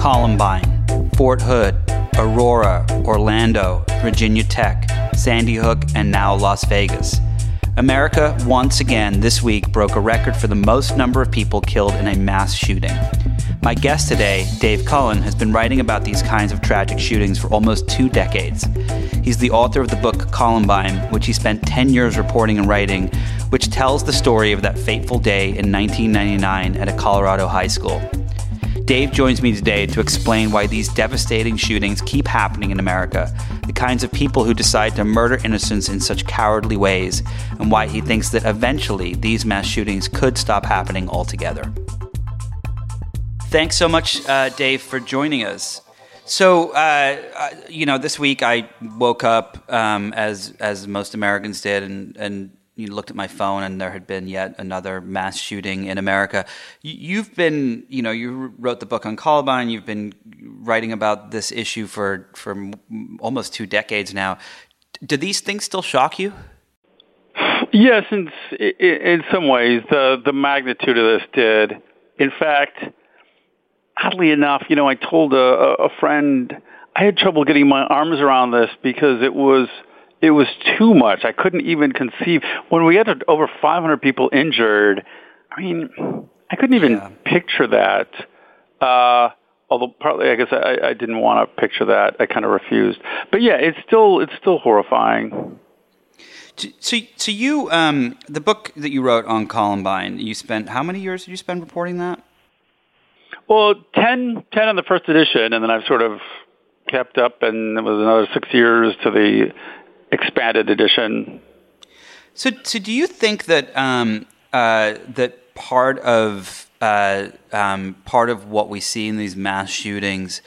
Columbine, Fort Hood, Aurora, Orlando, Virginia Tech, Sandy Hook, and now Las Vegas. America, once again, this week broke a record for the most number of people killed in a mass shooting. My guest today, Dave Cullen, has been writing about these kinds of tragic shootings for almost two decades. He's the author of the book Columbine, which he spent 10 years reporting and writing, which tells the story of that fateful day in 1999 at a Colorado high school. Dave joins me today to explain why these devastating shootings keep happening in America, the kinds of people who decide to murder innocents in such cowardly ways, and why he thinks that eventually these mass shootings could stop happening altogether. Thanks so much, uh, Dave, for joining us. So, uh, uh, you know, this week I woke up um, as as most Americans did, and and you looked at my phone and there had been yet another mass shooting in America. You've been, you know, you wrote the book on Columbine. You've been writing about this issue for for almost two decades now. Do these things still shock you? Yes, in in some ways, the the magnitude of this did. In fact, oddly enough, you know, I told a, a friend I had trouble getting my arms around this because it was it was too much. I couldn't even conceive when we had over 500 people injured. I mean, I couldn't even yeah. picture that. Uh, although partly, I guess I, I didn't want to picture that. I kind of refused. But yeah, it's still it's still horrifying. So, so you, um, the book that you wrote on Columbine, you spent how many years did you spend reporting that? Well, 10, 10 on the first edition, and then I've sort of kept up, and it was another six years to the expanded edition. So, so do you think that um, uh, that part of uh, um, part of what we see in these mass shootings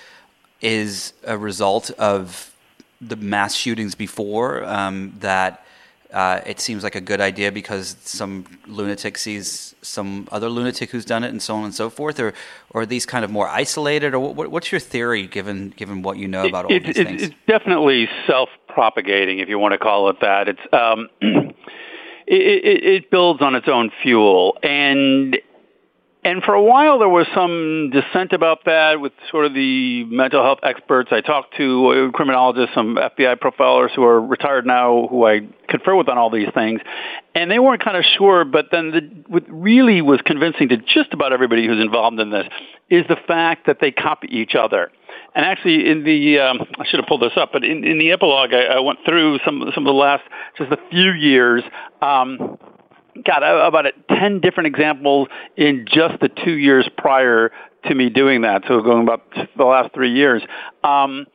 is a result of the mass shootings before um, that uh, it seems like a good idea because some lunatic sees some other lunatic who's done it, and so on and so forth, or or are these kind of more isolated, or what, what's your theory given given what you know about all it, these it, things? It's definitely self-propagating, if you want to call it that. It's um, it, it builds on its own fuel, and and for a while, there was some dissent about that with sort of the mental health experts. I talked to criminologists, some FBI profilers who are retired now, who I confer with on all these things, and they weren't kind of sure. But then, the, what really was convincing to just about everybody who's involved in this is the fact that they copy each other. And actually, in the um, I should have pulled this up, but in, in the epilogue, I, I went through some some of the last just a few years. Um, got about 10 different examples in just the two years prior to me doing that. So going about the last three years. Um,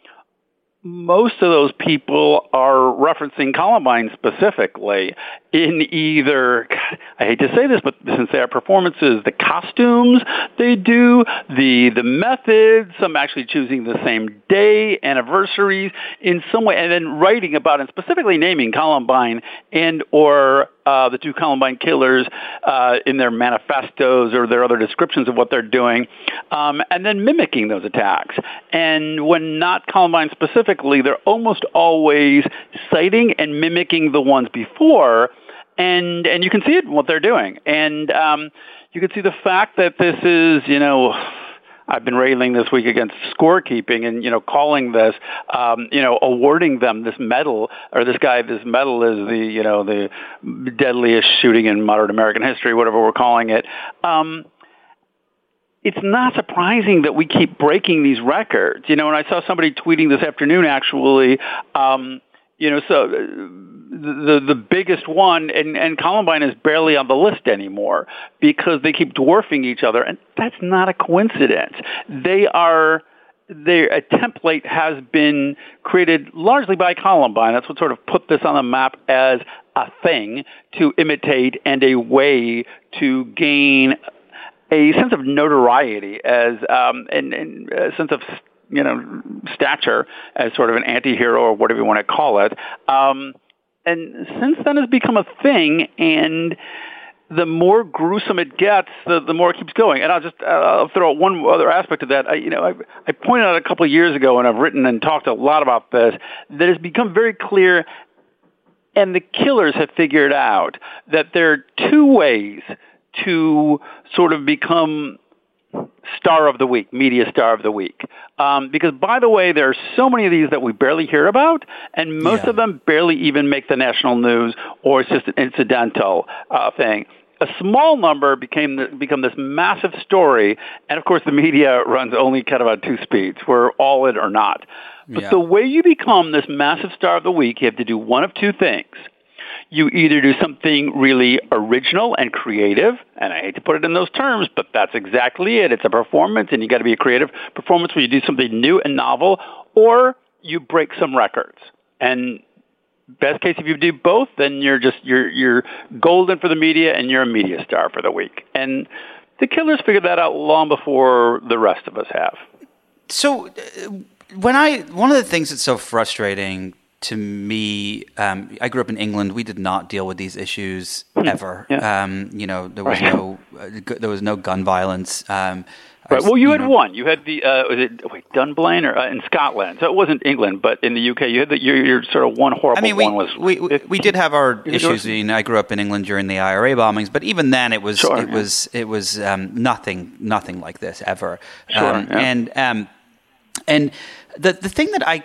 most of those people are referencing Columbine specifically in either, God, I hate to say this, but since they are performances, the costumes they do, the the methods, some actually choosing the same day, anniversaries in some way, and then writing about and specifically naming Columbine and or uh, the two Columbine killers uh, in their manifestos or their other descriptions of what they're doing, um, and then mimicking those attacks. And when not Columbine specifically, they're almost always citing and mimicking the ones before, and and you can see it in what they're doing, and um, you can see the fact that this is you know I've been railing this week against scorekeeping and, you know, calling this, um, you know, awarding them this medal or this guy, this medal is the, you know, the deadliest shooting in modern American history, whatever we're calling it. Um, it's not surprising that we keep breaking these records. You know, and I saw somebody tweeting this afternoon actually, um, you know, so the the biggest one, and and Columbine is barely on the list anymore because they keep dwarfing each other, and that's not a coincidence. They are. Their a template has been created largely by Columbine. That's what sort of put this on the map as a thing to imitate and a way to gain a sense of notoriety as um, and, and a sense of you know stature as sort of an anti-hero or whatever you want to call it. Um, and since then has become a thing and the more gruesome it gets, the, the more it keeps going. And I'll just uh, I'll throw out one other aspect of that. I, you know, I, I pointed out a couple of years ago, and I've written and talked a lot about this, that it's become very clear, and the killers have figured out that there are two ways to sort of become star of the week, media star of the week. Um, because by the way, there are so many of these that we barely hear about, and most yeah. of them barely even make the national news, or it's just an incidental uh, thing a small number became the, become this massive story, and of course the media runs only kind of on two speeds. We're all in or not. But yeah. the way you become this massive star of the week, you have to do one of two things you either do something really original and creative, and I hate to put it in those terms, but that's exactly it. It's a performance, and you got to be a creative performance where you do something new and novel, or you break some records. And best case, if you do both, then you're just you're you're golden for the media, and you're a media star for the week. And the Killers figured that out long before the rest of us have. So. Uh, when I one of the things that's so frustrating to me, um, I grew up in England. We did not deal with these issues hmm. ever. Yeah. Um, you know, there was right. no uh, there was no gun violence. Um, right. Well, you, you had know, one. You had the uh, was it wait Dunblane or uh, in Scotland? So it wasn't England, but in the UK, you had the your, your sort of one horrible. I mean, we, one was we we, we did have our issues. You know, I grew up in England during the IRA bombings, but even then, it was sure, it yeah. was it was um, nothing nothing like this ever. Sure, um, yeah. And um, and the the thing that I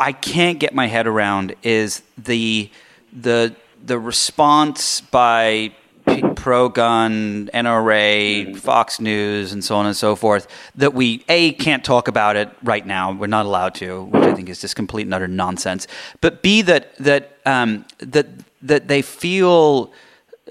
I can't get my head around is the the the response by pro gun, NRA, Fox News, and so on and so forth that we a can't talk about it right now. We're not allowed to, which I think is just complete and utter nonsense. But b that that um, that that they feel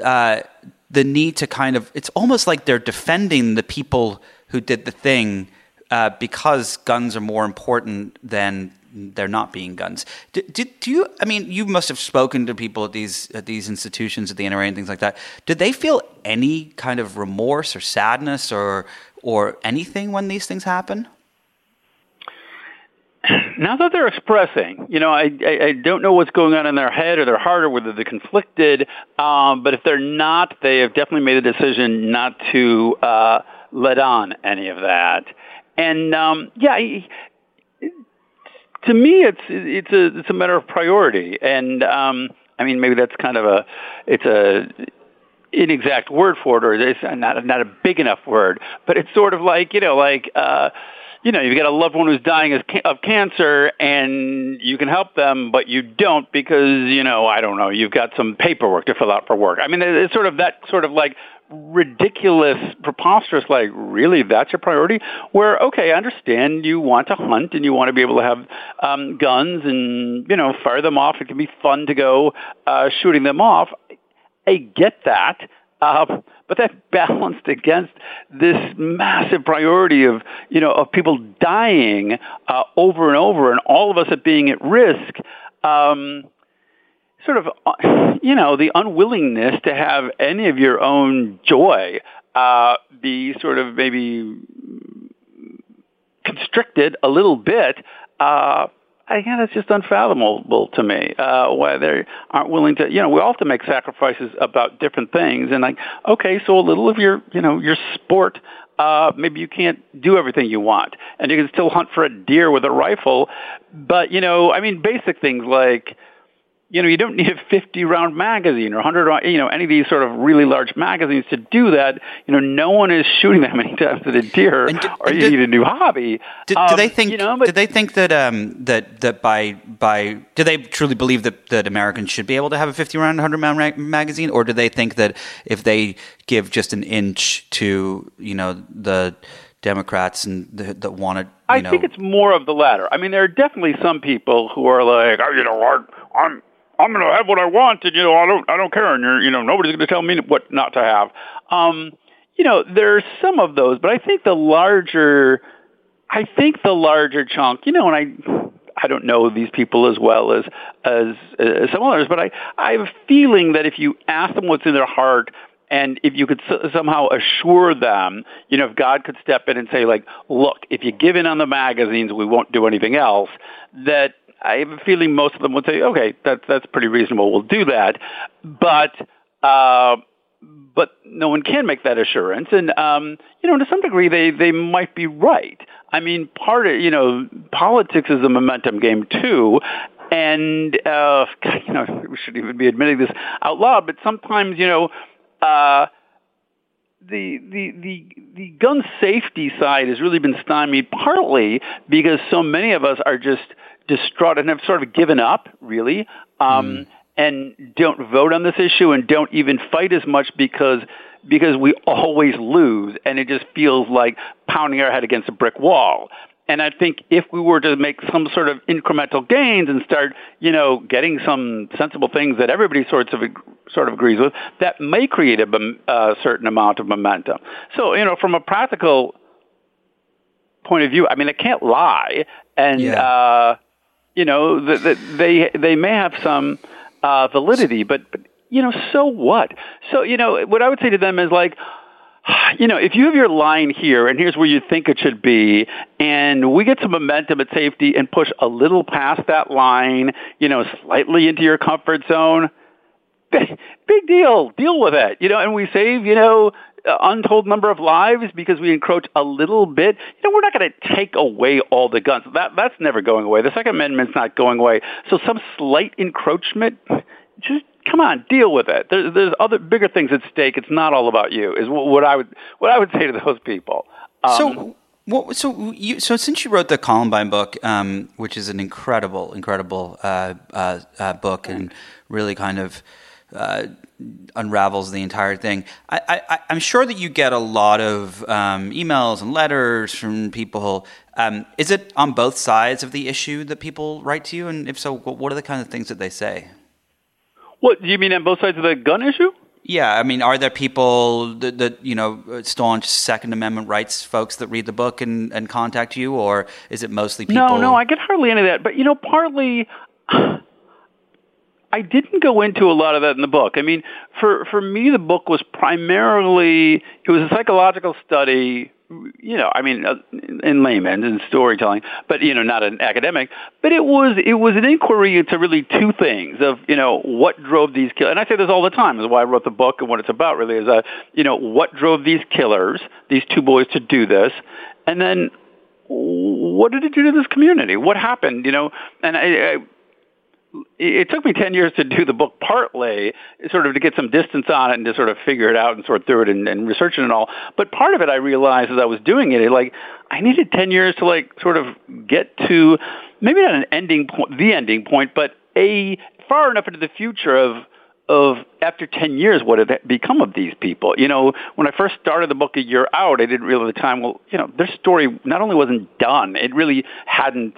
uh, the need to kind of. It's almost like they're defending the people who did the thing uh, because guns are more important than there not being guns. Do, do, you? I mean, you must have spoken to people at these at these institutions, at the NRA, and things like that. Did they feel any kind of remorse or sadness or or anything when these things happen? Now that they're expressing, you know, I, I, I don't know what's going on in their head or their heart or whether they're conflicted. Um, but if they're not, they have definitely made a decision not to uh, let on any of that. And um, yeah, to me, it's it's a it's a matter of priority, and um, I mean maybe that's kind of a it's a inexact word for it, or it's not not a big enough word, but it's sort of like you know like. uh you know, you've got a loved one who's dying of cancer and you can help them, but you don't because, you know, I don't know, you've got some paperwork to fill out for work. I mean, it's sort of that sort of like ridiculous, preposterous, like, really, that's your priority? Where, okay, I understand you want to hunt and you want to be able to have um, guns and, you know, fire them off. It can be fun to go uh, shooting them off. I get that. Uh, but that's balanced against this massive priority of, you know, of people dying uh, over and over and all of us at being at risk. Um, sort of, uh, you know, the unwillingness to have any of your own joy uh, be sort of maybe constricted a little bit. Uh, I again, that's just unfathomable to me uh, why they aren't willing to. You know, we all have to make sacrifices about different things, and like, okay, so a little of your, you know, your sport. Uh, maybe you can't do everything you want, and you can still hunt for a deer with a rifle. But you know, I mean, basic things like you know, you don't need a 50 round magazine or 100 round, you know, any of these sort of really large magazines to do that. You know, no one is shooting that many times at a deer, did, or you did, need a new hobby. Did, um, do they think? You know, but, do they think that um, that that by by do they truly believe that that Americans should be able to have a 50 round, 100 round ra- magazine, or do they think that if they give just an inch to you know the Democrats and that want to. I know, think it's more of the latter. I mean, there are definitely some people who are like, oh, you know, I'm, I'm going to have what I want, and you know, I don't, I don't care, and you're, you know, nobody's going to tell me what not to have. Um, you know, there's some of those, but I think the larger, I think the larger chunk, you know, and I, I don't know these people as well as as, as some others, but I, I have a feeling that if you ask them what's in their heart, and if you could somehow assure them, you know, if God could step in and say, like, look, if you give in on the magazines, we won't do anything else, that I have a feeling most of them would say, okay, that's that's pretty reasonable. We'll do that, but uh, but no one can make that assurance, and um, you know, to some degree, they they might be right. I mean, part of you know, politics is a momentum game too, and uh, you know, we shouldn't even be admitting this out loud, but sometimes you know. Uh, the, the, the, the gun safety side has really been stymied partly because so many of us are just distraught and have sort of given up, really, um, mm. and don't vote on this issue and don't even fight as much because because we always lose, and it just feels like pounding our head against a brick wall. And I think if we were to make some sort of incremental gains and start, you know, getting some sensible things that everybody sorts of sort of agrees with, that may create a, a certain amount of momentum. So, you know, from a practical point of view, I mean, I can't lie, and yeah. uh, you know, the, they they may have some uh, validity, but, but you know, so what? So, you know, what I would say to them is like, you know, if you have your line here and here's where you think it should be, and we get some momentum at safety and push a little past that line, you know, slightly into your comfort zone, big deal. Deal with it. You know, and we save, you know, untold number of lives because we encroach a little bit. You know, we're not going to take away all the guns. That that's never going away. The Second Amendment's not going away. So some slight encroachment, just come on, deal with it. There's, there's other bigger things at stake. It's not all about you. Is what I would what I would say to those people. Um, so. Well, so you, so since you wrote the Columbine book, um, which is an incredible, incredible uh, uh, uh, book, and really kind of uh, unravels the entire thing. I, am sure that you get a lot of um, emails and letters from people. Um, is it on both sides of the issue that people write to you? And if so, what are the kind of things that they say? What do you mean on both sides of the gun issue? Yeah, I mean, are there people that, that, you know staunch Second Amendment rights folks that read the book and, and contact you, or is it mostly people? No, no, I get hardly any of that. But you know, partly. I didn't go into a lot of that in the book. I mean, for for me, the book was primarily it was a psychological study you know, I mean, uh, in layman and storytelling, but you know, not an academic. But it was it was an inquiry into really two things of you know what drove these killers. And I say this all the time. Is why I wrote the book and what it's about. Really is uh, you know what drove these killers, these two boys, to do this, and then what did it do to this community? What happened? You know, and I, I it took me 10 years to do the book partly sort of to get some distance on it and to sort of figure it out and sort through it and, and research it and all. But part of it i realized as i was doing it like i needed 10 years to like sort of get to maybe not an ending point the ending point but a far enough into the future of of after 10 years what had become of these people. You know when i first started the book a year out i didn't realize the time well you know their story not only wasn't done it really hadn't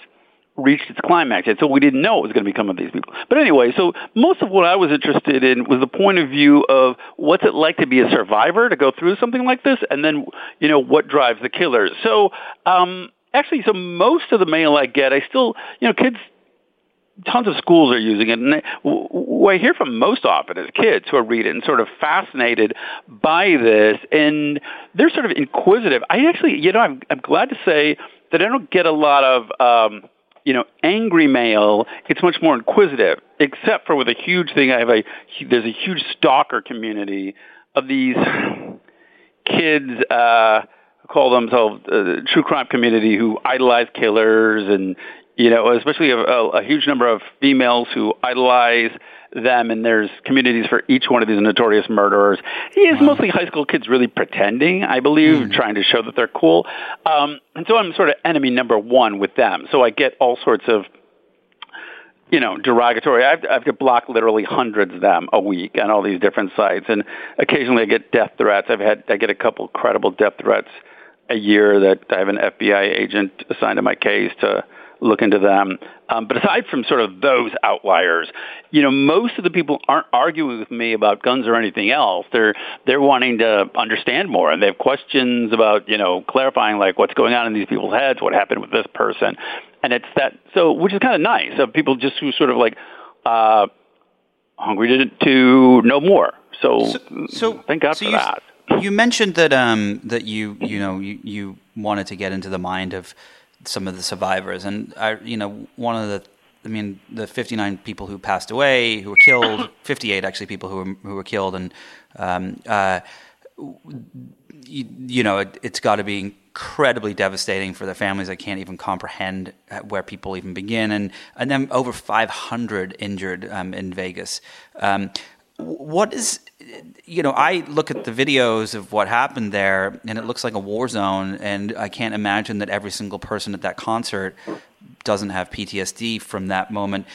reached its climax yet, so we didn't know what was going to become of these people. But anyway, so most of what I was interested in was the point of view of what's it like to be a survivor, to go through something like this, and then, you know, what drives the killers. So, um, actually, so most of the mail I get, I still, you know, kids tons of schools are using it. And what I hear from most often is kids who are reading and sort of fascinated by this, and they're sort of inquisitive. I actually, you know, I'm, I'm glad to say that I don't get a lot of um, you know, angry mail, it's much more inquisitive, except for with a huge thing. I have a, there's a huge stalker community of these kids, uh, call themselves uh, true crime community who idolize killers and, you know, especially a, a, a huge number of females who idolize them, and there's communities for each one of these notorious murderers. He is wow. mostly high school kids really pretending, I believe, mm. trying to show that they're cool. Um, and so I'm sort of enemy number one with them. So I get all sorts of you know, derogatory. I've, I've got blocked literally hundreds of them a week on all these different sites, and occasionally I get death threats. I've had I get a couple credible death threats a year that I have an FBI agent assigned to my case to look into them. Um, but aside from sort of those outliers, you know, most of the people aren't arguing with me about guns or anything else. They're they're wanting to understand more, and they have questions about you know clarifying like what's going on in these people's heads, what happened with this person, and it's that so which is kind of nice of people just who sort of like uh, hungry to to know more. So, so, so thank God so for you, that. You mentioned that um, that you you know you, you wanted to get into the mind of some of the survivors. And I, you know, one of the, I mean, the 59 people who passed away, who were killed, 58 actually people who were who were killed, and um, uh, you, you, know, it, has got to be incredibly devastating for their families. I can't even comprehend where people even begin, and and then over 500 injured um, in Vegas. Um, what is you know i look at the videos of what happened there and it looks like a war zone and i can't imagine that every single person at that concert doesn't have ptsd from that moment.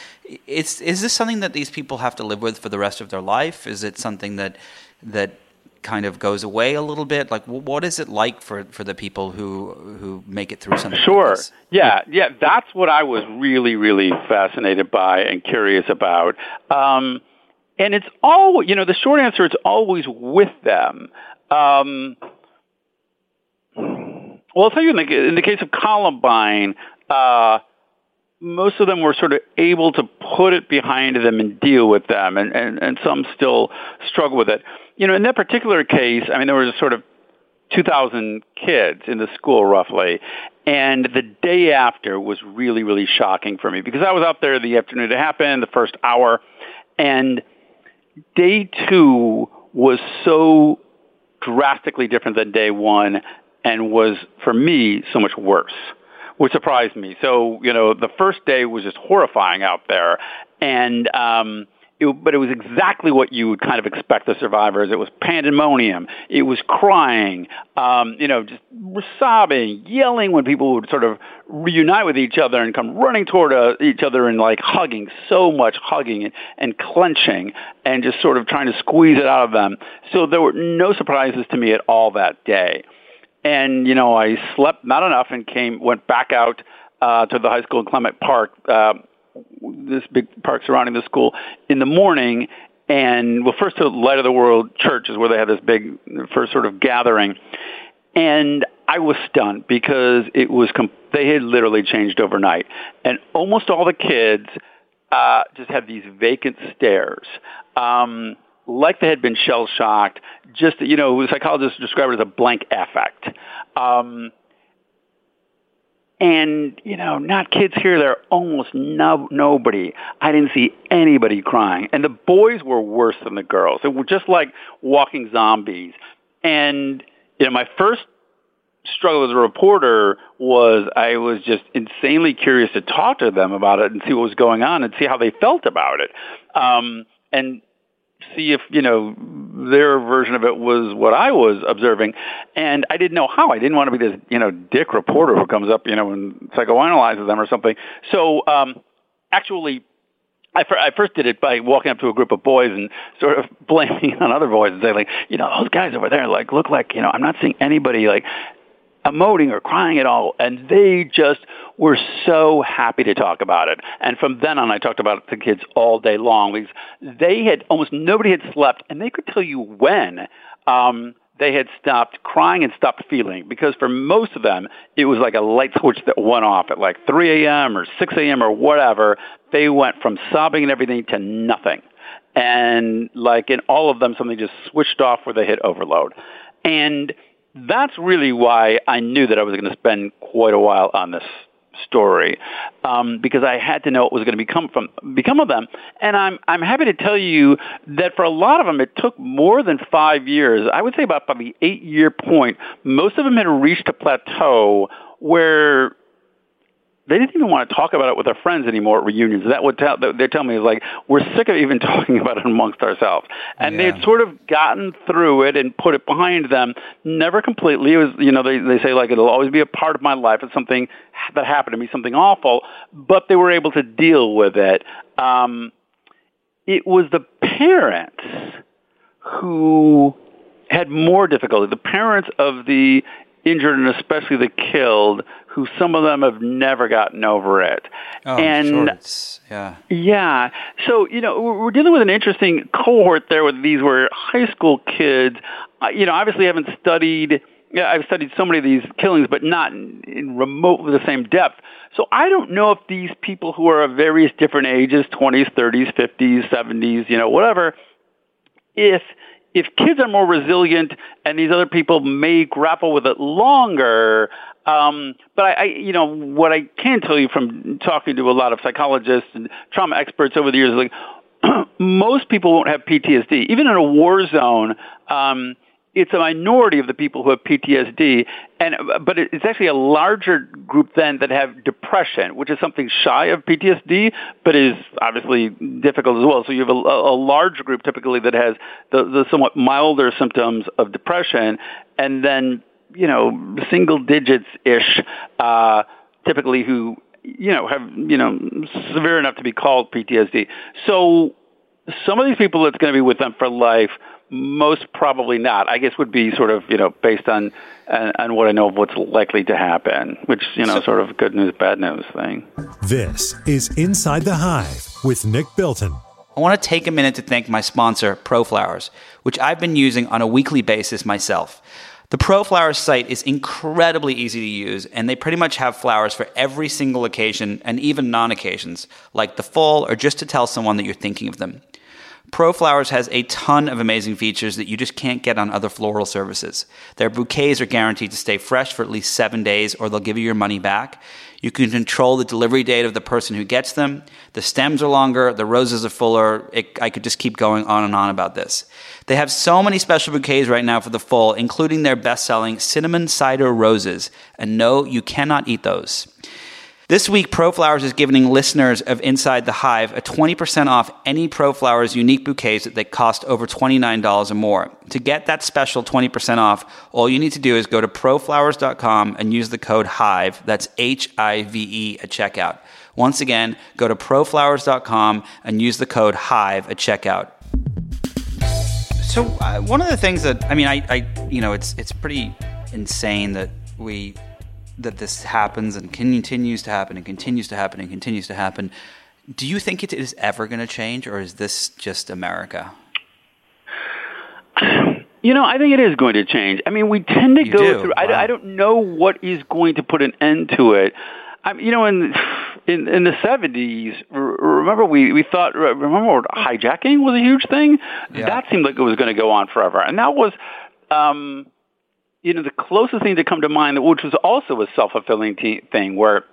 It's is this something that these people have to live with for the rest of their life? Is it something that that kind of goes away a little bit? Like what is it like for for the people who who make it through something sure. like yeah yeah that's what i was really really fascinated by and curious about. Um and it's all you know the short answer is always with them um well i'll tell you in the, in the case of columbine uh most of them were sort of able to put it behind them and deal with them, and, and, and some still struggle with it. You know, in that particular case, I mean, there was sort of 2,000 kids in the school roughly, and the day after was really, really shocking for me because I was out there the afternoon it happened, the first hour, and day two was so drastically different than day one and was, for me, so much worse which surprised me. So, you know, the first day was just horrifying out there. And, um, it, but it was exactly what you would kind of expect the survivors. It was pandemonium. It was crying, um, you know, just sobbing, yelling when people would sort of reunite with each other and come running toward uh, each other and like hugging, so much hugging and, and clenching and just sort of trying to squeeze it out of them. So there were no surprises to me at all that day and you know I slept not enough and came went back out uh, to the high school in Clement Park, uh, this big park surrounding the school in the morning. And well, first to Light of the World Church is where they had this big first sort of gathering, and I was stunned because it was comp- they had literally changed overnight, and almost all the kids uh, just had these vacant stares. Um, like they had been shell shocked. Just you know, psychologists describe it as a blank affect. Um, and you know, not kids here. There, almost no nobody. I didn't see anybody crying, and the boys were worse than the girls. It were just like walking zombies. And you know, my first struggle as a reporter was I was just insanely curious to talk to them about it and see what was going on and see how they felt about it. Um, and see if you know their version of it was what I was observing, and I didn't know how. I didn't want to be this you know dick reporter who comes up you know and psychoanalyzes them or something. So um, actually. I, I first did it by walking up to a group of boys and sort of blaming on other boys and saying, like, you know, those guys over there, like, look like, you know, I'm not seeing anybody like emoting or crying at all. And they just were so happy to talk about it. And from then on, I talked about it to kids all day long because they had almost nobody had slept, and they could tell you when. Um, they had stopped crying and stopped feeling because for most of them it was like a light switch that went off at like 3 a.m. or 6 a.m. or whatever. They went from sobbing and everything to nothing. And like in all of them, something just switched off where they hit overload. And that's really why I knew that I was going to spend quite a while on this story um, because I had to know what was going to become from become of them. And I'm I'm happy to tell you that for a lot of them, it took more than five years. I would say about by the eight year point, most of them had reached a plateau where they didn't even want to talk about it with their friends anymore at reunions. That would tell they tell me is like we're sick of even talking about it amongst ourselves. And yeah. they had sort of gotten through it and put it behind them. Never completely. It was you know they they say like it'll always be a part of my life. It's something that happened to me, something awful. But they were able to deal with it. Um, it was the parents who had more difficulty. The parents of the injured and especially the killed who some of them have never gotten over it. Oh, and sure. yeah. Yeah. So, you know, we're dealing with an interesting cohort there with these were high school kids. You know, obviously haven't studied yeah, I've studied so many of these killings, but not in, in remotely the same depth. So I don't know if these people who are of various different ages, 20s, 30s, 50s, 70s, you know, whatever, if if kids are more resilient and these other people may grapple with it longer, um, but I, I, you know, what I can tell you from talking to a lot of psychologists and trauma experts over the years, is like most people won't have PTSD, even in a war zone. Um, it's a minority of the people who have PTSD, and but it's actually a larger group then that have depression, which is something shy of PTSD, but is obviously difficult as well. So you have a, a large group typically that has the, the somewhat milder symptoms of depression, and then you know single digits ish, uh, typically who you know have you know severe enough to be called PTSD. So some of these people, it's going to be with them for life most probably not. I guess would be sort of you know based on uh, on what I know of what's likely to happen, which you know sort of good news bad news thing. This is Inside the Hive with Nick Bilton. I want to take a minute to thank my sponsor, ProFlowers, which I've been using on a weekly basis myself. The ProFlowers site is incredibly easy to use, and they pretty much have flowers for every single occasion and even non occasions, like the fall or just to tell someone that you're thinking of them. ProFlowers has a ton of amazing features that you just can't get on other floral services. Their bouquets are guaranteed to stay fresh for at least seven days, or they'll give you your money back. You can control the delivery date of the person who gets them. The stems are longer, the roses are fuller. It, I could just keep going on and on about this. They have so many special bouquets right now for the fall, including their best selling cinnamon cider roses. And no, you cannot eat those. This week, ProFlowers is giving listeners of Inside the Hive a 20% off any ProFlowers unique bouquets that they cost over $29 or more. To get that special 20% off, all you need to do is go to proflowers.com and use the code HIVE, that's H I V E, at checkout. Once again, go to proflowers.com and use the code HIVE at checkout. So, uh, one of the things that, I mean, I, I, you know, it's, it's pretty insane that we that this happens and continues to happen and continues to happen and continues to happen. Do you think it is ever going to change, or is this just America? You know, I think it is going to change. I mean, we tend to You go do? through. Wow. I, I don't know what is going to put an end to it. I mean, you know, in in, in the seventies, remember we we thought remember hijacking was a huge thing. Yeah. That seemed like it was going to go on forever, and that was. Um, you know, the closest thing to come to mind, which was also a self-fulfilling thing, where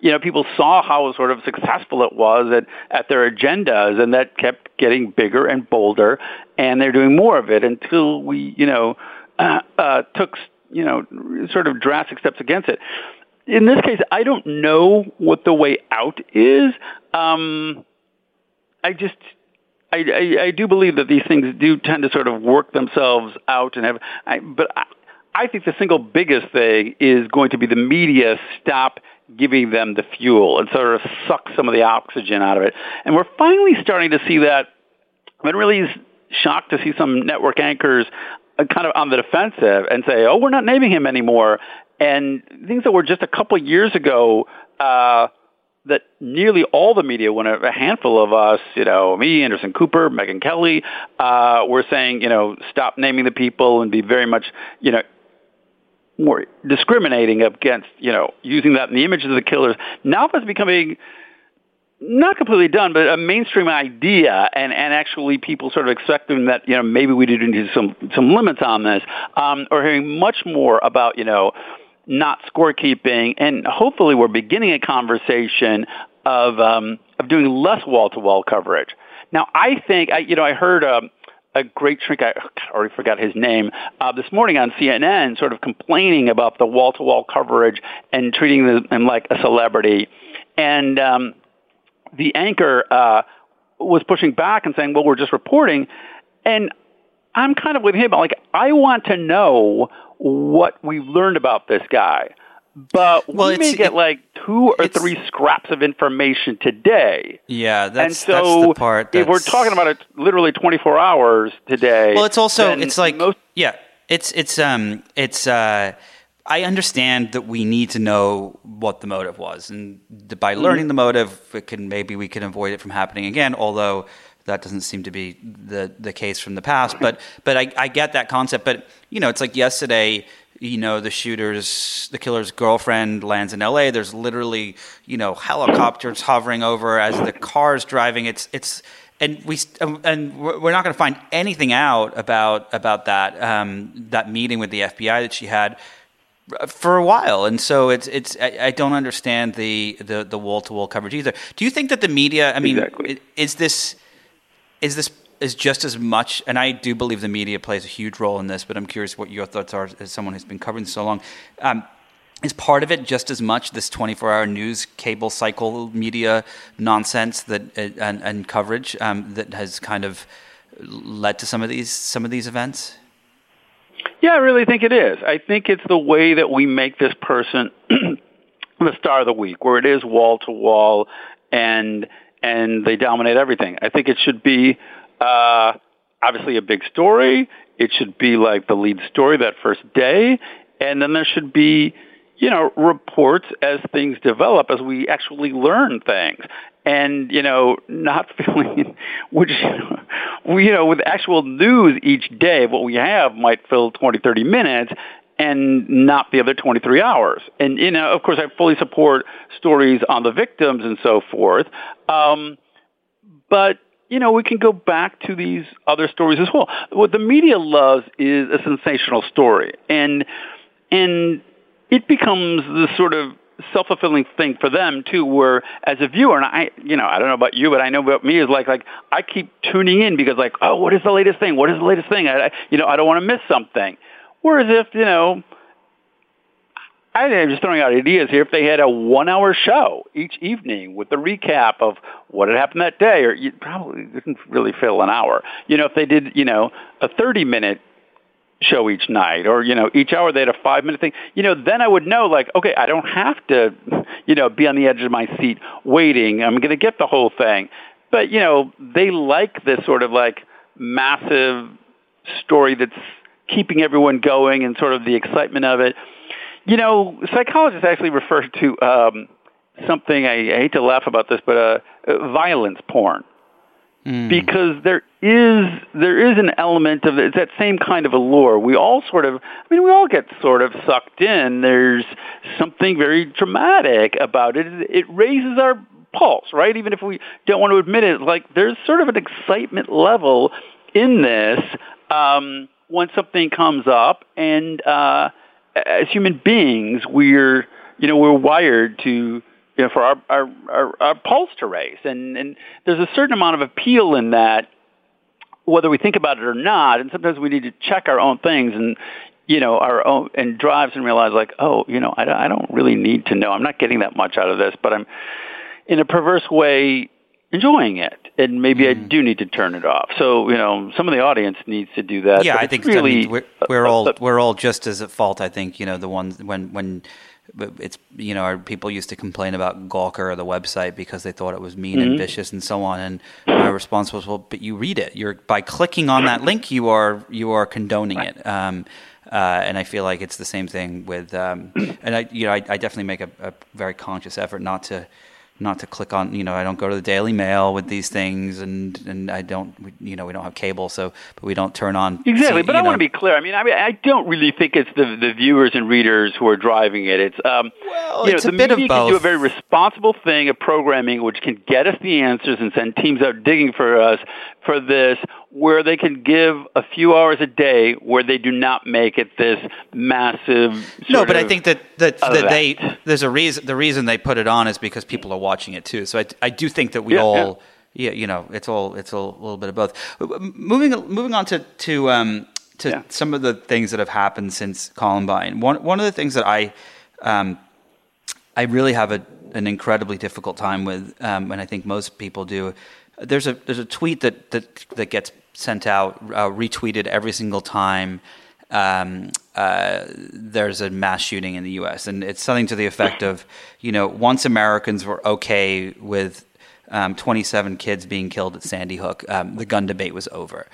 you know people saw how sort of successful it was at at their agendas, and that kept getting bigger and bolder, and they're doing more of it until we, you know, uh, uh, took you know sort of drastic steps against it. In this case, I don't know what the way out is. Um, I just I, I, I do believe that these things do tend to sort of work themselves out and have. I, but I, I think the single biggest thing is going to be the media stop giving them the fuel and sort of suck some of the oxygen out of it. And we're finally starting to see that. I've been really shocked to see some network anchors uh, kind of on the defensive and say, "Oh, we're not naming him anymore." And things that were just a couple years ago. Uh, that nearly all the media, when a, handful of us, you know, me, Anderson Cooper, Megyn Kelly, uh, were saying, you know, stop naming the people and be very much, you know, more discriminating against, you know, using that in the images of the killers. Now that's becoming not completely done, but a mainstream idea, and, and actually people sort of expecting that, you know, maybe we did need some, some limits on this, um, or hearing much more about, you know, not scorekeeping, and hopefully we're beginning a conversation of um, of doing less wall to wall coverage. Now, I think I, you know I heard um, a great shrink. I already forgot his name uh, this morning on CNN, sort of complaining about the wall to wall coverage and treating them like a celebrity, and um, the anchor uh, was pushing back and saying, "Well, we're just reporting," and I'm kind of with him. Like, I want to know what we've learned about this guy. But Well, we may get it- like two or three scraps of information today. Yeah, that's and so that's the part. if we're talking about it literally 24 hours today. Well, it's also it's like most yeah, it's it's um it's uh I understand that we need to know what the motive was, and by learning the motive, it can maybe we can avoid it from happening again. Although that doesn't seem to be the the case from the past. But but I, I get that concept. But you know, it's like yesterday. You know, the shooter's, the killer's girlfriend lands in L.A. There's literally, you know, helicopters hovering over as the car's driving. It's it's and we and we're we're not going to find anything out about about that um, that meeting with the FBI that she had for a while, and so it's it's I, I don't understand the the the wall to wall coverage either. Do you think that the media? I mean, Exactly. is this is this is just as much, and I do believe the media plays a huge role in this, but I'm curious what your thoughts are as someone who's been covering so long. Um, is part of it just as much this 24-hour news cable cycle media nonsense that uh, and, and coverage um, that has kind of led to some of these some of these events? Yeah, I really think it is. I think it's the way that we make this person the star of the week, where it is wall to wall, and and they dominate everything. I think it should be uh, obviously a big story. It should be like the lead story that first day, and then there should be you know, reports as things develop, as we actually learn things. And, you know, not feeling, which, you know, with actual news each day, what we have might fill 20, 30 minutes and not the other 23 hours. And, you know, of course, I fully support stories on the victims and so forth. Um, but, you know, we can go back to these other stories as well. What the media loves is a sensational story. And, and it becomes the sort of self-fulfilling thing for them too where as a viewer and I you know I don't know about you but I know about me is like like I keep tuning in because like oh what is the latest thing what is the latest thing I, I you know I don't want to miss something whereas if you know I'm just throwing out ideas here. If they had a one-hour show each evening with the recap of what had happened that day, or you probably didn't really fill an hour. You know, if they did, you know, a 30-minute show each night or you know each hour they had a five minute thing you know then i would know like okay i don't have to you know be on the edge of my seat waiting i'm going to get the whole thing but you know they like this sort of like massive story that's keeping everyone going and sort of the excitement of it you know psychologists actually refer to um something i, I hate to laugh about this but uh, violence porn Mm. Because there is there is an element of it's that same kind of allure. We all sort of, I mean, we all get sort of sucked in. There's something very dramatic about it. It raises our pulse, right? Even if we don't want to admit it, like there's sort of an excitement level in this um, when something comes up, and uh, as human beings, we're you know we're wired to you know, for our, our, our, our pulse to race. And, and there's a certain amount of appeal in that, whether we think about it or not. And sometimes we need to check our own things and, you know, our own, and drives and realize like, oh, you know, I, I don't really need to know. I'm not getting that much out of this, but I'm in a perverse way enjoying it and maybe mm. I do need to turn it off. So, you know, some of the audience needs to do that. Yeah, I think really I mean, we're, we're all we're all just as at fault, I think, you know, the ones when when it's you know our people used to complain about Gawker or the website because they thought it was mean mm-hmm. and vicious and so on. And my response was, well, but you read it. You're by clicking on that link, you are you are condoning it. Um, uh, and I feel like it's the same thing with. Um, and I you know I, I definitely make a, a very conscious effort not to not to click on you know I don't go to the Daily Mail with these things and and I don't you know we don't have cable so but we don't turn on exactly but I want to be clear. I mean I mean I don't really think it's the the viewers and readers who are driving it. It's um well, you it's know a the bit media of both. can do a very responsible thing of programming which can get us the answers and send teams out digging for us for this where they can give a few hours a day where they do not make it this massive. no, but I think that that, that they there's a reason. The reason they put it on is because people are watching it too. So I, I do think that we yeah, all. Yeah. yeah. you know, it's all it's all, a little bit of both. Moving moving on to to um, to yeah. some of the things that have happened since Columbine. One one of the things that I um, I really have a, an incredibly difficult time with, um, and I think most people do, there's a there's a tweet that that that gets sent out, uh, retweeted every single time. Um, uh, there's a mass shooting in the U.S. and it's something to the effect of, you know, once Americans were okay with um, 27 kids being killed at Sandy Hook, um, the gun debate was over.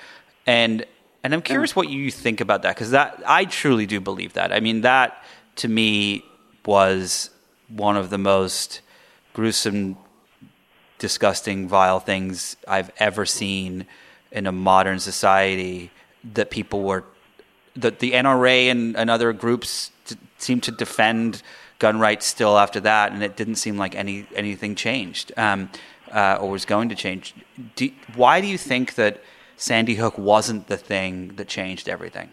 And and I'm curious what you think about that because that I truly do believe that. I mean, that to me was one of the most gruesome disgusting, vile things I've ever seen in a modern society that people were that the NRA and, and other groups t- seem to defend gun rights still after that, and it didn't seem like any anything changed um, uh, or was going to change. Do, why do you think that Sandy Hook wasn't the thing that changed everything?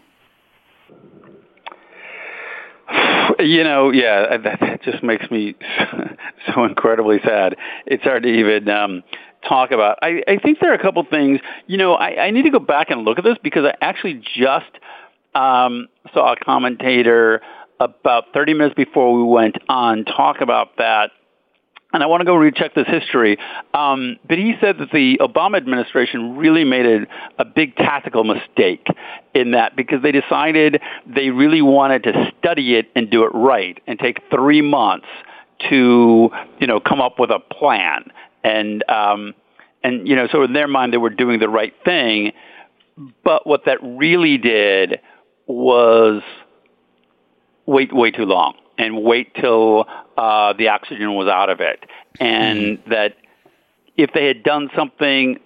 You know, yeah, that, that just makes me so incredibly sad. It's hard to even um, talk about. I, I think there are a couple things. You know, I, I need to go back and look at this because I actually just um, saw a commentator about 30 minutes before we went on talk about that and I want to go recheck this history. Um, but he said that the Obama administration really made a, a big tactical mistake in that because they decided they really wanted to study it and do it right and take three months to, you know, come up with a plan. And, um, and, you know, so in their mind, they were doing the right thing. But what that really did was wait way too long and wait till uh, the oxygen was out of it. And mm-hmm. that if they had done something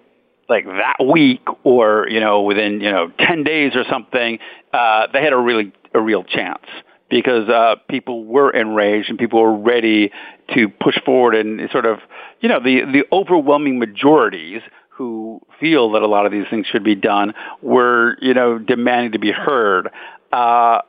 like that week or, you know, within, you know, 10 days or something, uh, they had a really, a real chance because uh, people were enraged and people were ready to push forward and sort of, you know, the, the overwhelming majorities who feel that a lot of these things should be done were, you know, demanding to be heard. Uh,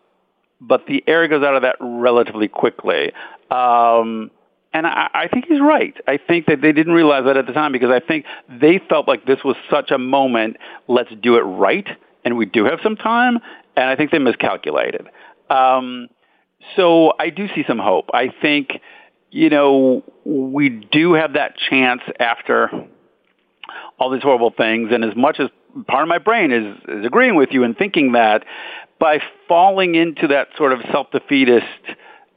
but the air goes out of that relatively quickly. Um, and I, I think he's right. I think that they didn't realize that at the time because I think they felt like this was such a moment. Let's do it right, and we do have some time. And I think they miscalculated. Um, so I do see some hope. I think, you know, we do have that chance after all these horrible things. And as much as part of my brain is, is agreeing with you and thinking that, by falling into that sort of self-defeatist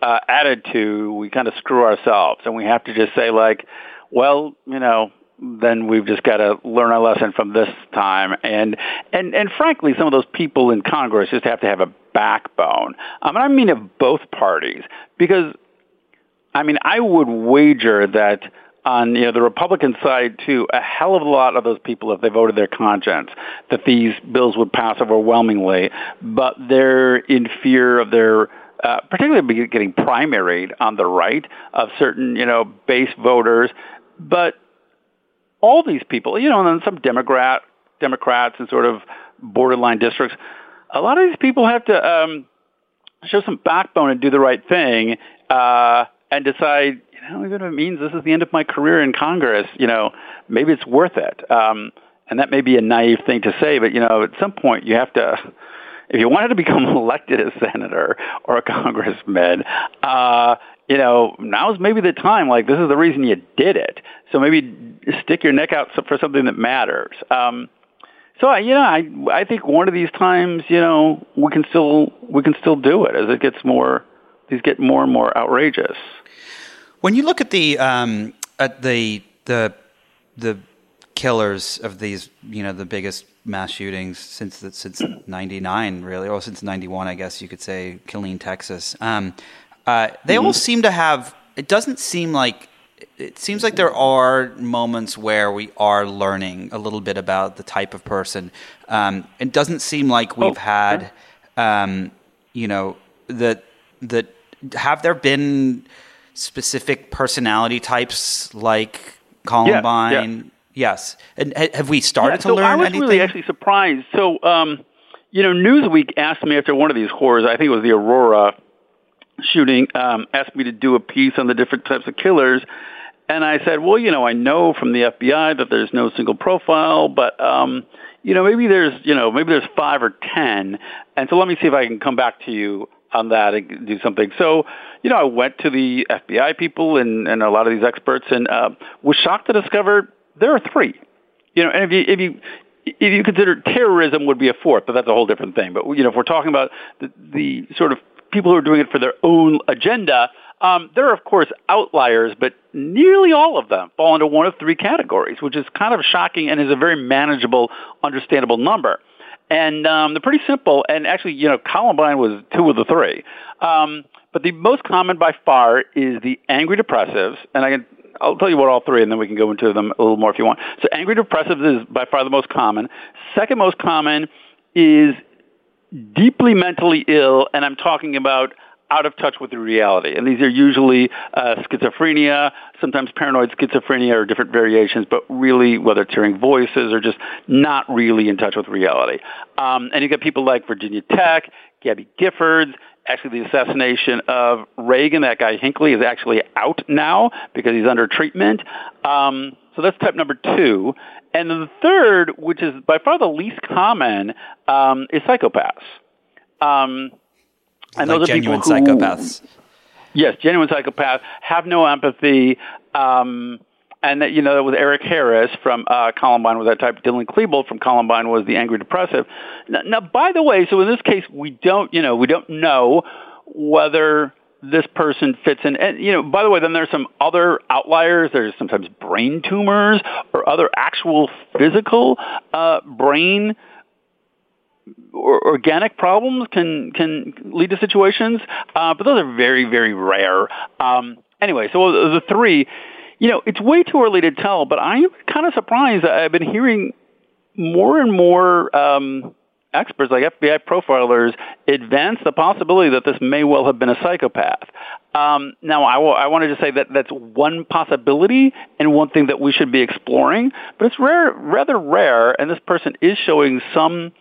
uh, attitude, we kind of screw ourselves, and we have to just say like, well, you know, then we've just got to learn our lesson from this time. And and and frankly, some of those people in Congress just have to have a backbone. Um, and I mean of both parties, because I mean I would wager that on you know the Republican side too, a hell of a lot of those people, if they voted their conscience, that these bills would pass overwhelmingly, but they're in fear of their uh, particularly getting primaried on the right of certain you know base voters, but all these people, you know, and then some Democrat Democrats and sort of borderline districts, a lot of these people have to um, show some backbone and do the right thing uh, and decide know, even if it means this is the end of my career in Congress, you know, maybe it's worth it. Um, and that may be a naive thing to say, but you know, at some point you have to, if you wanted to become elected as senator or a congressman, uh, you know, now's maybe the time. Like this is the reason you did it. So maybe stick your neck out for something that matters. Um, so you know, I I think one of these times, you know, we can still we can still do it as it gets more these get more and more outrageous. When you look at the um, at the the the killers of these, you know, the biggest mass shootings since the, since '99, really, or since '91, I guess you could say, Killeen, Texas. Um, uh, they mm-hmm. all seem to have. It doesn't seem like. It seems like there are moments where we are learning a little bit about the type of person. Um, it doesn't seem like we've oh, had, um, you know, that that have there been specific personality types like Columbine? Yeah, yeah. Yes. And have we started yeah, to so learn I was anything? really actually surprised. So, um, you know, Newsweek asked me after one of these horrors, I think it was the Aurora shooting, um, asked me to do a piece on the different types of killers. And I said, well, you know, I know from the FBI that there's no single profile, but, um, you know, maybe there's, you know, maybe there's five or ten. And so let me see if I can come back to you on that and do something. So, you know, I went to the FBI people and, and a lot of these experts and uh, was shocked to discover there are three. You know, and if you if you if you consider terrorism would be a fourth, but that's a whole different thing. But you know, if we're talking about the, the sort of people who are doing it for their own agenda, um, there are of course outliers, but nearly all of them fall into one of three categories, which is kind of shocking and is a very manageable, understandable number and um, they're pretty simple. And actually, you know, Columbine was two of the three. Um, but the most common by far is the angry depressives, and I can I'll tell you what all three, and then we can go into them a little more if you want. So angry depressives is by far the most common. Second most common is deeply mentally ill, and I'm talking about out of touch with reality. And these are usually uh, schizophrenia, sometimes paranoid schizophrenia or different variations, but really whether it's hearing voices or just not really in touch with reality. Um, and you get people like Virginia Tech, Gabby Giffords, actually the assassination of Reagan. That guy Hinckley is actually out now because he's under treatment. Um, so that's type number two. And then the third, which is by far the least common, um, is psychopaths. Um, and like those are genuine people who, psychopaths. Yes, genuine psychopaths have no empathy. Um, and that, you know, with Eric Harris from uh, Columbine was that type. Dylan Klebold from Columbine was the angry depressive. Now, now, by the way, so in this case, we don't, you know, we don't know whether this person fits in. And, you know, by the way, then there's some other outliers. There's sometimes brain tumors or other actual physical uh, brain or organic problems can can lead to situations, uh, but those are very very rare. Um, anyway, so the three, you know, it's way too early to tell, but I'm kind of surprised. I've been hearing more and more um, experts like FBI profilers advance the possibility that this may well have been a psychopath. Um, now, I, w- I wanted to say that that's one possibility and one thing that we should be exploring, but it's rare, rather rare, and this person is showing some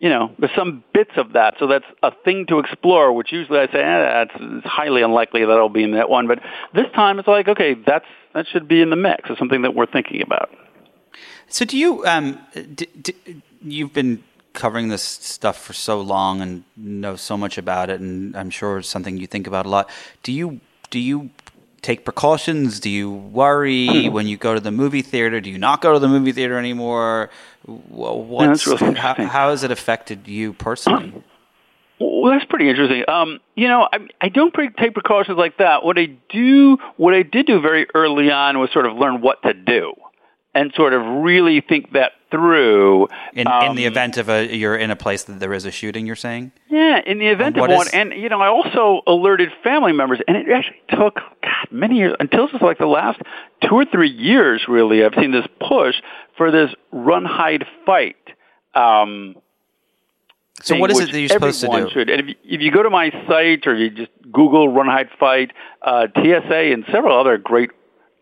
you know, there's some bits of that. So that's a thing to explore, which usually I say, eh, that's highly unlikely that it'll be in that one. But this time it's like, okay, that's, that should be in the mix. It's something that we're thinking about. So do you, um, you've been covering this stuff for so long and know so much about it, and I'm sure it's something you think about a lot. Do you, do you take precautions? Do you worry when you go to the movie theater? Do you not go to the movie theater anymore? What's, yeah, really how, how, has it affected you personally? Well, that's pretty interesting. Um, you know, I, I don't take precautions like that. What I do, what I did do very early on was sort of learn what to do and sort of really think that through. In, um, in the um, event of a, you're in a place that there is a shooting, you're saying? Yeah, in the event of one. Is... And, you know, I also alerted family members, and it actually took, God, many years, until just like the last two or three years, really, I've seen this push for this run, hide, fight. Um, so what is it that you're supposed to do? Should. And if you, if you go to my site or you just Google Run, Hide, Fight, uh, TSA and several other great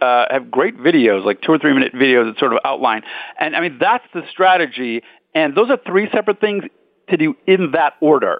uh, have great videos, like two or three minute videos that sort of outline. And I mean, that's the strategy. And those are three separate things to do in that order.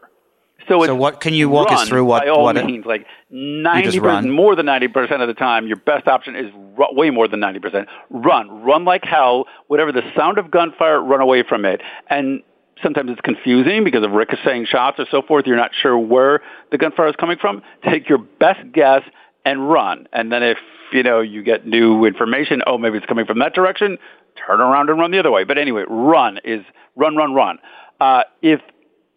So, so what can you walk run, us through? What by all what means, like ninety percent, more than ninety percent of the time, your best option is ru- way more than ninety percent. Run, run like hell. Whatever the sound of gunfire, run away from it. And sometimes it's confusing because of ricocheting shots or so forth. You're not sure where the gunfire is coming from. Take your best guess and run. And then if you know, you get new information. Oh, maybe it's coming from that direction. Turn around and run the other way. But anyway, run is run, run, run. Uh, if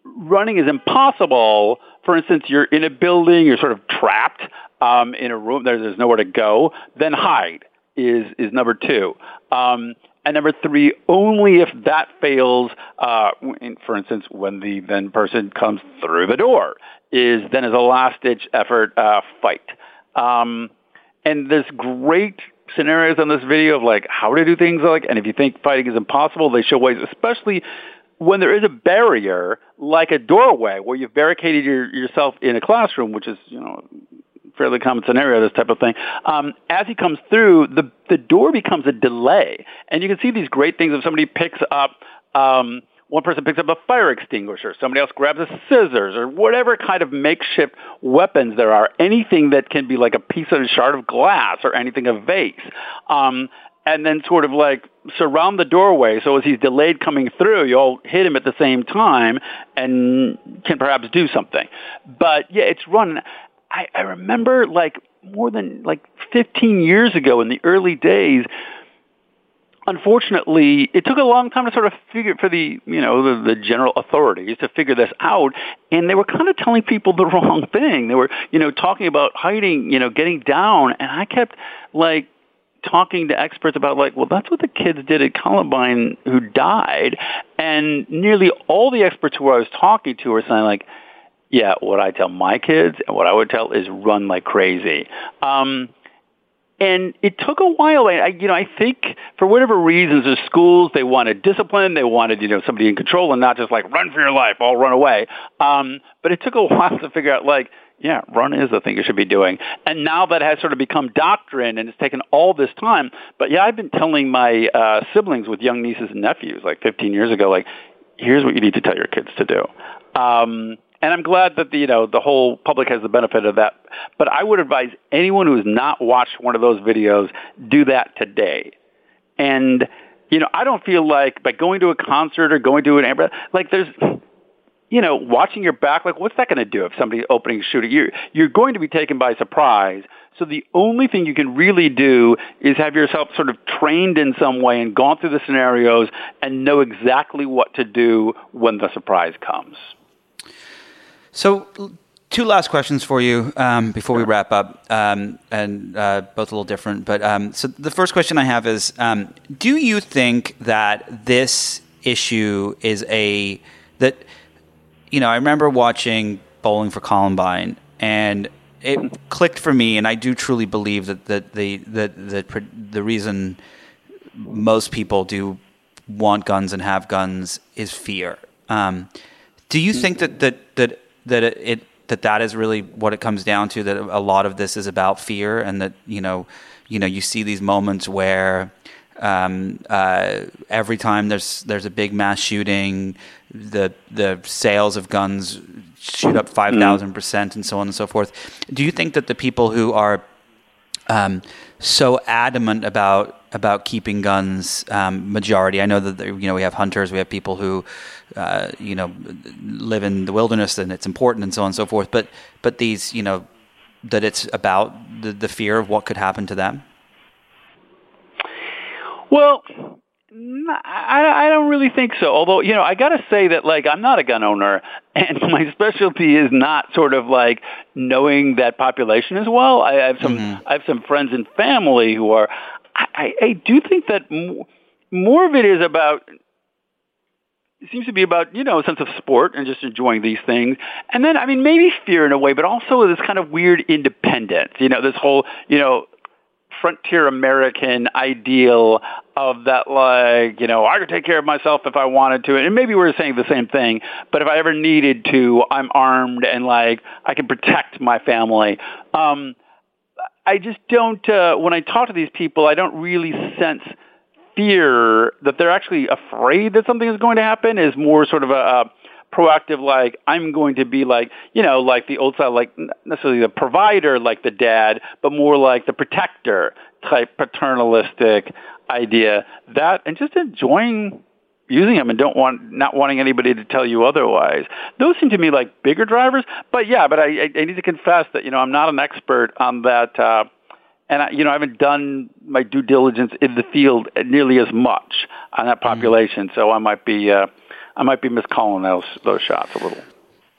running is impossible, for instance, you're in a building, you're sort of trapped um, in a room, there's, there's nowhere to go, then hide is, is number two. Um, and number three, only if that fails, uh, for instance, when the then person comes through the door, is then as a last ditch effort, uh, fight. Um, and there's great scenarios on this video of like how to do things like, and if you think fighting is impossible, they show ways, especially when there is a barrier like a doorway where you've barricaded your, yourself in a classroom, which is, you know, fairly common scenario, this type of thing. Um, as he comes through, the the door becomes a delay, and you can see these great things if somebody picks up. Um, one person picks up a fire extinguisher, somebody else grabs a scissors, or whatever kind of makeshift weapons there are, anything that can be like a piece of a shard of glass or anything, a vase. Um, and then sort of like surround the doorway so as he's delayed coming through, you all hit him at the same time and can perhaps do something. But yeah, it's run. I, I remember like more than like 15 years ago in the early days, unfortunately, it took a long time to sort of figure for the you know the, the general authorities to figure this out, and they were kind of telling people the wrong thing. They were you know talking about hiding, you know, getting down, and I kept like talking to experts about like, well, that's what the kids did at Columbine who died, and nearly all the experts who I was talking to were saying like. Yeah, what I tell my kids and what I would tell is run like crazy. Um, and it took a while. I, you know, I think for whatever reasons, the schools they wanted discipline, they wanted you know somebody in control, and not just like run for your life, all run away. Um, but it took a while to figure out like, yeah, run is the thing you should be doing. And now that has sort of become doctrine, and it's taken all this time. But yeah, I've been telling my uh, siblings with young nieces and nephews like 15 years ago, like, here's what you need to tell your kids to do. Um, and I'm glad that the you know the whole public has the benefit of that. But I would advise anyone who has not watched one of those videos do that today. And you know, I don't feel like by going to a concert or going to an like there's you know, watching your back, like what's that going to do if somebody's opening a shooting? You're, you're going to be taken by surprise. So the only thing you can really do is have yourself sort of trained in some way and gone through the scenarios and know exactly what to do when the surprise comes. So two last questions for you um, before we wrap up, um, and uh, both a little different. But um, so the first question I have is: um, Do you think that this issue is a that you know, I remember watching Bowling for Columbine, and it clicked for me. And I do truly believe that that the that the, the reason most people do want guns and have guns is fear. Um, do you think that that that that it that that is really what it comes down to? That a lot of this is about fear, and that you know, you know, you see these moments where um, uh, every time there's there's a big mass shooting, the the sales of guns shoot up five thousand percent, and so on and so forth. Do you think that the people who are um, so adamant about about keeping guns, um, majority? I know that you know we have hunters, we have people who uh, you know live in the wilderness, and it's important, and so on and so forth. But but these you know that it's about the, the fear of what could happen to them. Well, I, I don't really think so. Although, you know, I got to say that, like, I'm not a gun owner, and my specialty is not sort of like knowing that population as well. I have some, mm-hmm. I have some friends and family who are. I, I do think that more of it is about. It seems to be about you know a sense of sport and just enjoying these things, and then I mean maybe fear in a way, but also this kind of weird independence. You know, this whole you know frontier American ideal of that, like, you know, I could take care of myself if I wanted to. And maybe we're saying the same thing, but if I ever needed to, I'm armed and, like, I can protect my family. Um, I just don't, uh, when I talk to these people, I don't really sense fear that they're actually afraid that something is going to happen is more sort of a, a proactive like I'm going to be like you know like the old style like necessarily the provider like the dad but more like the protector type paternalistic idea. That and just enjoying using them and don't want not wanting anybody to tell you otherwise. Those seem to me like bigger drivers but yeah but I, I need to confess that you know I'm not an expert on that uh and I, you know I haven't done my due diligence in the field nearly as much on that mm-hmm. population, mm. so I might be uh, I might be miscalling those those shots a little.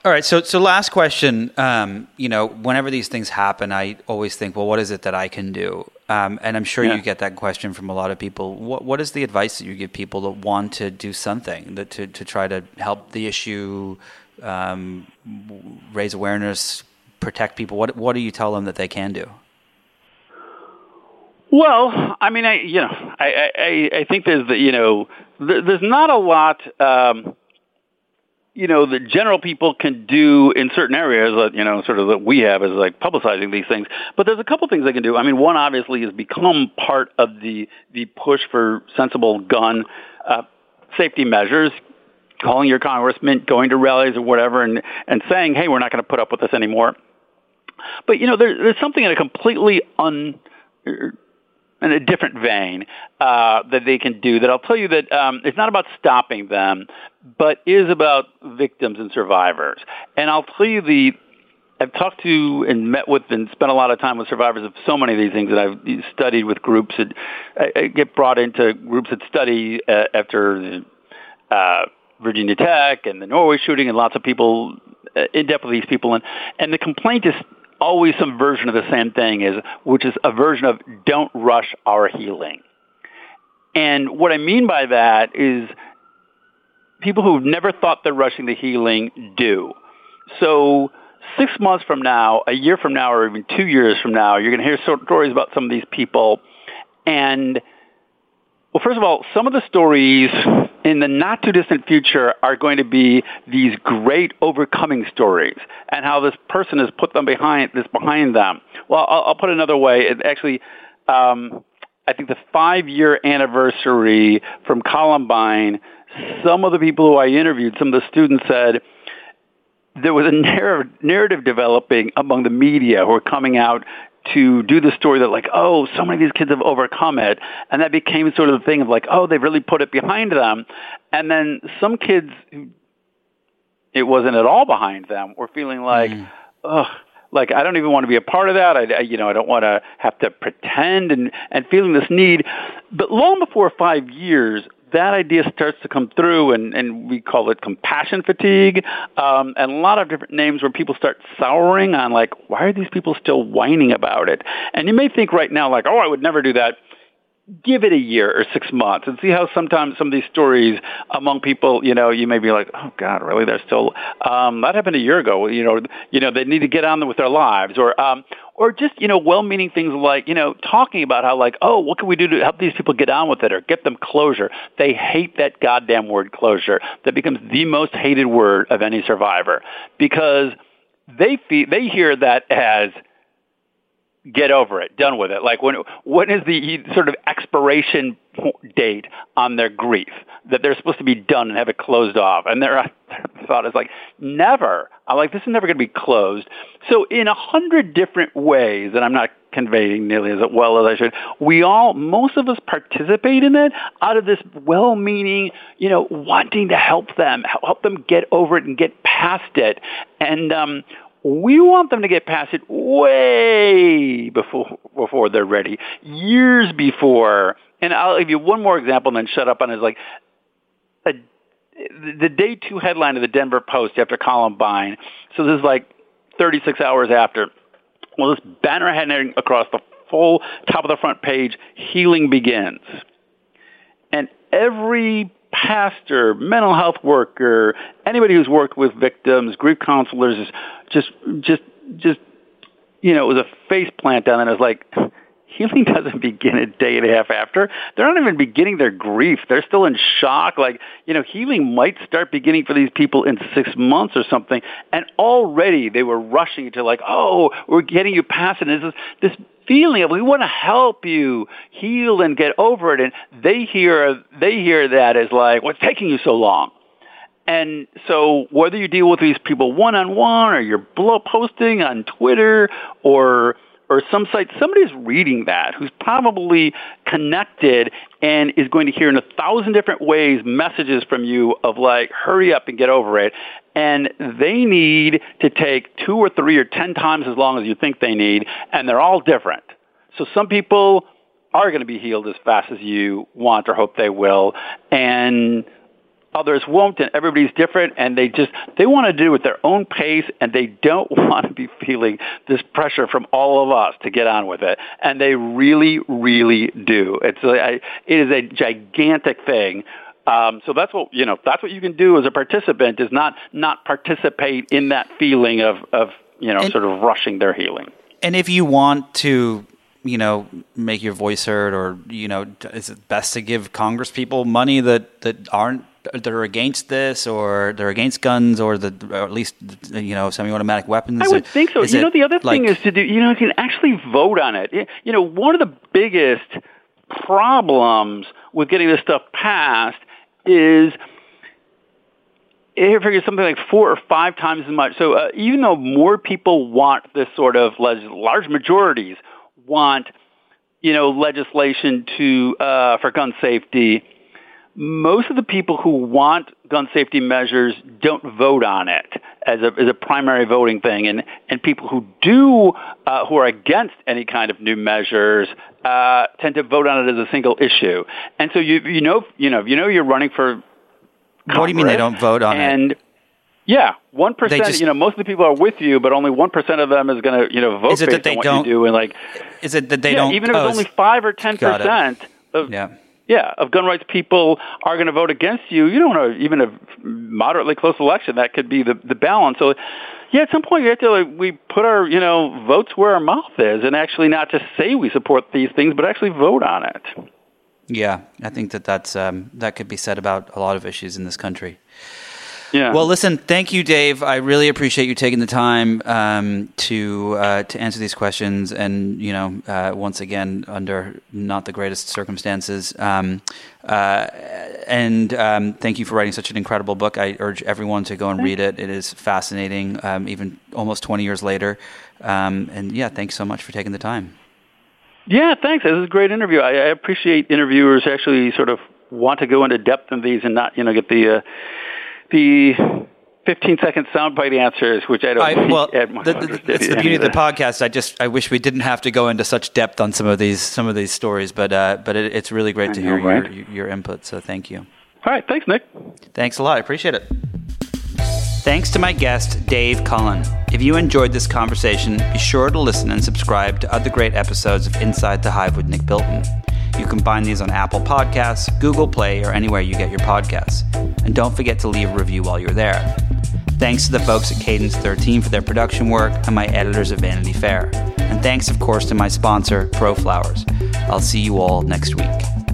All right, so so last question. Um, you know, whenever these things happen, I always think, well, what is it that I can do? Um, and I'm sure yeah. you get that question from a lot of people. What what is the advice that you give people that want to do something that to to try to help the issue, um, raise awareness, protect people? What what do you tell them that they can do? Well, I mean, I you know, I I, I think there's the you know, there's not a lot. Um, you know, the general people can do in certain areas that, you know, sort of that we have is like publicizing these things. But there's a couple things they can do. I mean, one obviously is become part of the, the push for sensible gun uh, safety measures, calling your congressman, going to rallies or whatever, and, and saying, hey, we're not going to put up with this anymore. But, you know, there, there's something in a completely un in a different vein uh, that they can do that I'll tell you that um, it's not about stopping them, but is about victims and survivors. And I'll tell you the I've talked to and met with and spent a lot of time with survivors of so many of these things that I've studied with groups that I, I get brought into groups that study uh, after the, uh, Virginia Tech and the Norway shooting and lots of people uh, in depth with these people and and the complaint is always some version of the same thing is, which is a version of don't rush our healing. And what I mean by that is people who've never thought they're rushing the healing do. So six months from now, a year from now, or even two years from now, you're going to hear stories about some of these people. And, well, first of all, some of the stories in the not too distant future are going to be these great overcoming stories and how this person has put them behind this behind them. Well, I'll, I'll put it another way. It actually, um, I think the five year anniversary from Columbine, some of the people who I interviewed, some of the students said, there was a narrative, developing among the media who were coming out to do the story that like, oh, so many of these kids have overcome it. And that became sort of the thing of like, oh, they've really put it behind them. And then some kids who it wasn't at all behind them were feeling like, mm. ugh, like I don't even want to be a part of that. I, I you know I don't want to have to pretend and and feeling this need. But long before five years, that idea starts to come through, and, and we call it compassion fatigue, um, and a lot of different names where people start souring on like, why are these people still whining about it? And you may think right now like, oh, I would never do that give it a year or six months and see how sometimes some of these stories among people, you know, you may be like, oh God, really? They're still, um, that happened a year ago. You know, you know, they need to get on with their lives or, um, or just, you know, well-meaning things like, you know, talking about how like, oh, what can we do to help these people get on with it or get them closure? They hate that goddamn word closure. That becomes the most hated word of any survivor because they feel, they hear that as, get over it, done with it. Like when when is the sort of expiration date on their grief that they're supposed to be done and have it closed off? And their thought is like never. I'm like this is never going to be closed. So in a hundred different ways that I'm not conveying nearly as well as I should. We all, most of us participate in it out of this well-meaning, you know, wanting to help them, help them get over it and get past it. And um, we want them to get past it way before before they're ready, years before. And I'll give you one more example, and then shut up on is like a, the day two headline of the Denver Post after Columbine. So this is like 36 hours after. Well, this banner heading across the full top of the front page, healing begins. And every pastor, mental health worker, anybody who's worked with victims, grief counselors, just, just, just, you know, it was a face plant down and it was like, healing doesn't begin a day and a half after. They're not even beginning their grief. They're still in shock. Like, you know, healing might start beginning for these people in six months or something. And already they were rushing to like, oh, we're getting you past it. And this, this feeling of we want to help you heal and get over it. And they hear, they hear that as like, what's taking you so long? And so whether you deal with these people one-on-one or you're blow posting on Twitter or or some site, somebody's reading that who's probably connected and is going to hear in a thousand different ways messages from you of like, hurry up and get over it. And they need to take two or three or ten times as long as you think they need, and they're all different. So some people are going to be healed as fast as you want or hope they will. And others won't and everybody's different and they just they want to do it at their own pace and they don't want to be feeling this pressure from all of us to get on with it and they really really do it's a, it is a gigantic thing um, so that's what you know. That's what you can do as a participant is not not participate in that feeling of of you know and, sort of rushing their healing. And if you want to you know, make your voice heard, or you know, is it best to give Congress people money that that aren't that are against this, or they're against guns, or the or at least you know semi-automatic weapons? I would think so. You know, the other like, thing is to do. You know, you can actually vote on it. You know, one of the biggest problems with getting this stuff passed is it figures something like four or five times as much. So uh, even though more people want this sort of large majorities want, you know, legislation to uh, for gun safety, most of the people who want gun safety measures don't vote on it as a, as a primary voting thing, and and people who do, uh, who are against any kind of new measures, uh, tend to vote on it as a single issue. And so you you know you know you know you're running for. Congress, what do you mean they don't vote on it? and, it? Yeah, one percent. You know, most of the people are with you, but only one percent of them is going to you know vote is it based that they on what don't, you do. And like, is it that they yeah, don't? Even if it's only five or ten percent of yeah yeah, of gun rights people are going to vote against you, you don't know, even a moderately close election, that could be the, the balance. So, yeah, at some point you have to, like, we put our, you know, votes where our mouth is and actually not just say we support these things, but actually vote on it. Yeah, I think that that's, um, that could be said about a lot of issues in this country. Yeah. Well, listen, thank you, Dave. I really appreciate you taking the time um, to uh, to answer these questions, and you know, uh, once again, under not the greatest circumstances. Um, uh, and um, thank you for writing such an incredible book. I urge everyone to go and read it. It is fascinating, um, even almost 20 years later. Um, and yeah, thanks so much for taking the time. Yeah, thanks. This is a great interview. I, I appreciate interviewers actually sort of want to go into depth in these and not, you know, get the uh, the 15 second soundbite answers, which I don't. I, well, the, the, it's the beauty of the podcast. I just I wish we didn't have to go into such depth on some of these some of these stories, but uh, but it, it's really great I to know, hear right? your, your input. So thank you. All right, thanks, Nick. Thanks a lot. I appreciate it. Thanks to my guest, Dave Cullen. If you enjoyed this conversation, be sure to listen and subscribe to other great episodes of Inside the Hive with Nick Bilton. You can find these on Apple Podcasts, Google Play, or anywhere you get your podcasts. And don't forget to leave a review while you're there. Thanks to the folks at Cadence 13 for their production work and my editors at Vanity Fair. And thanks, of course, to my sponsor, ProFlowers. I'll see you all next week.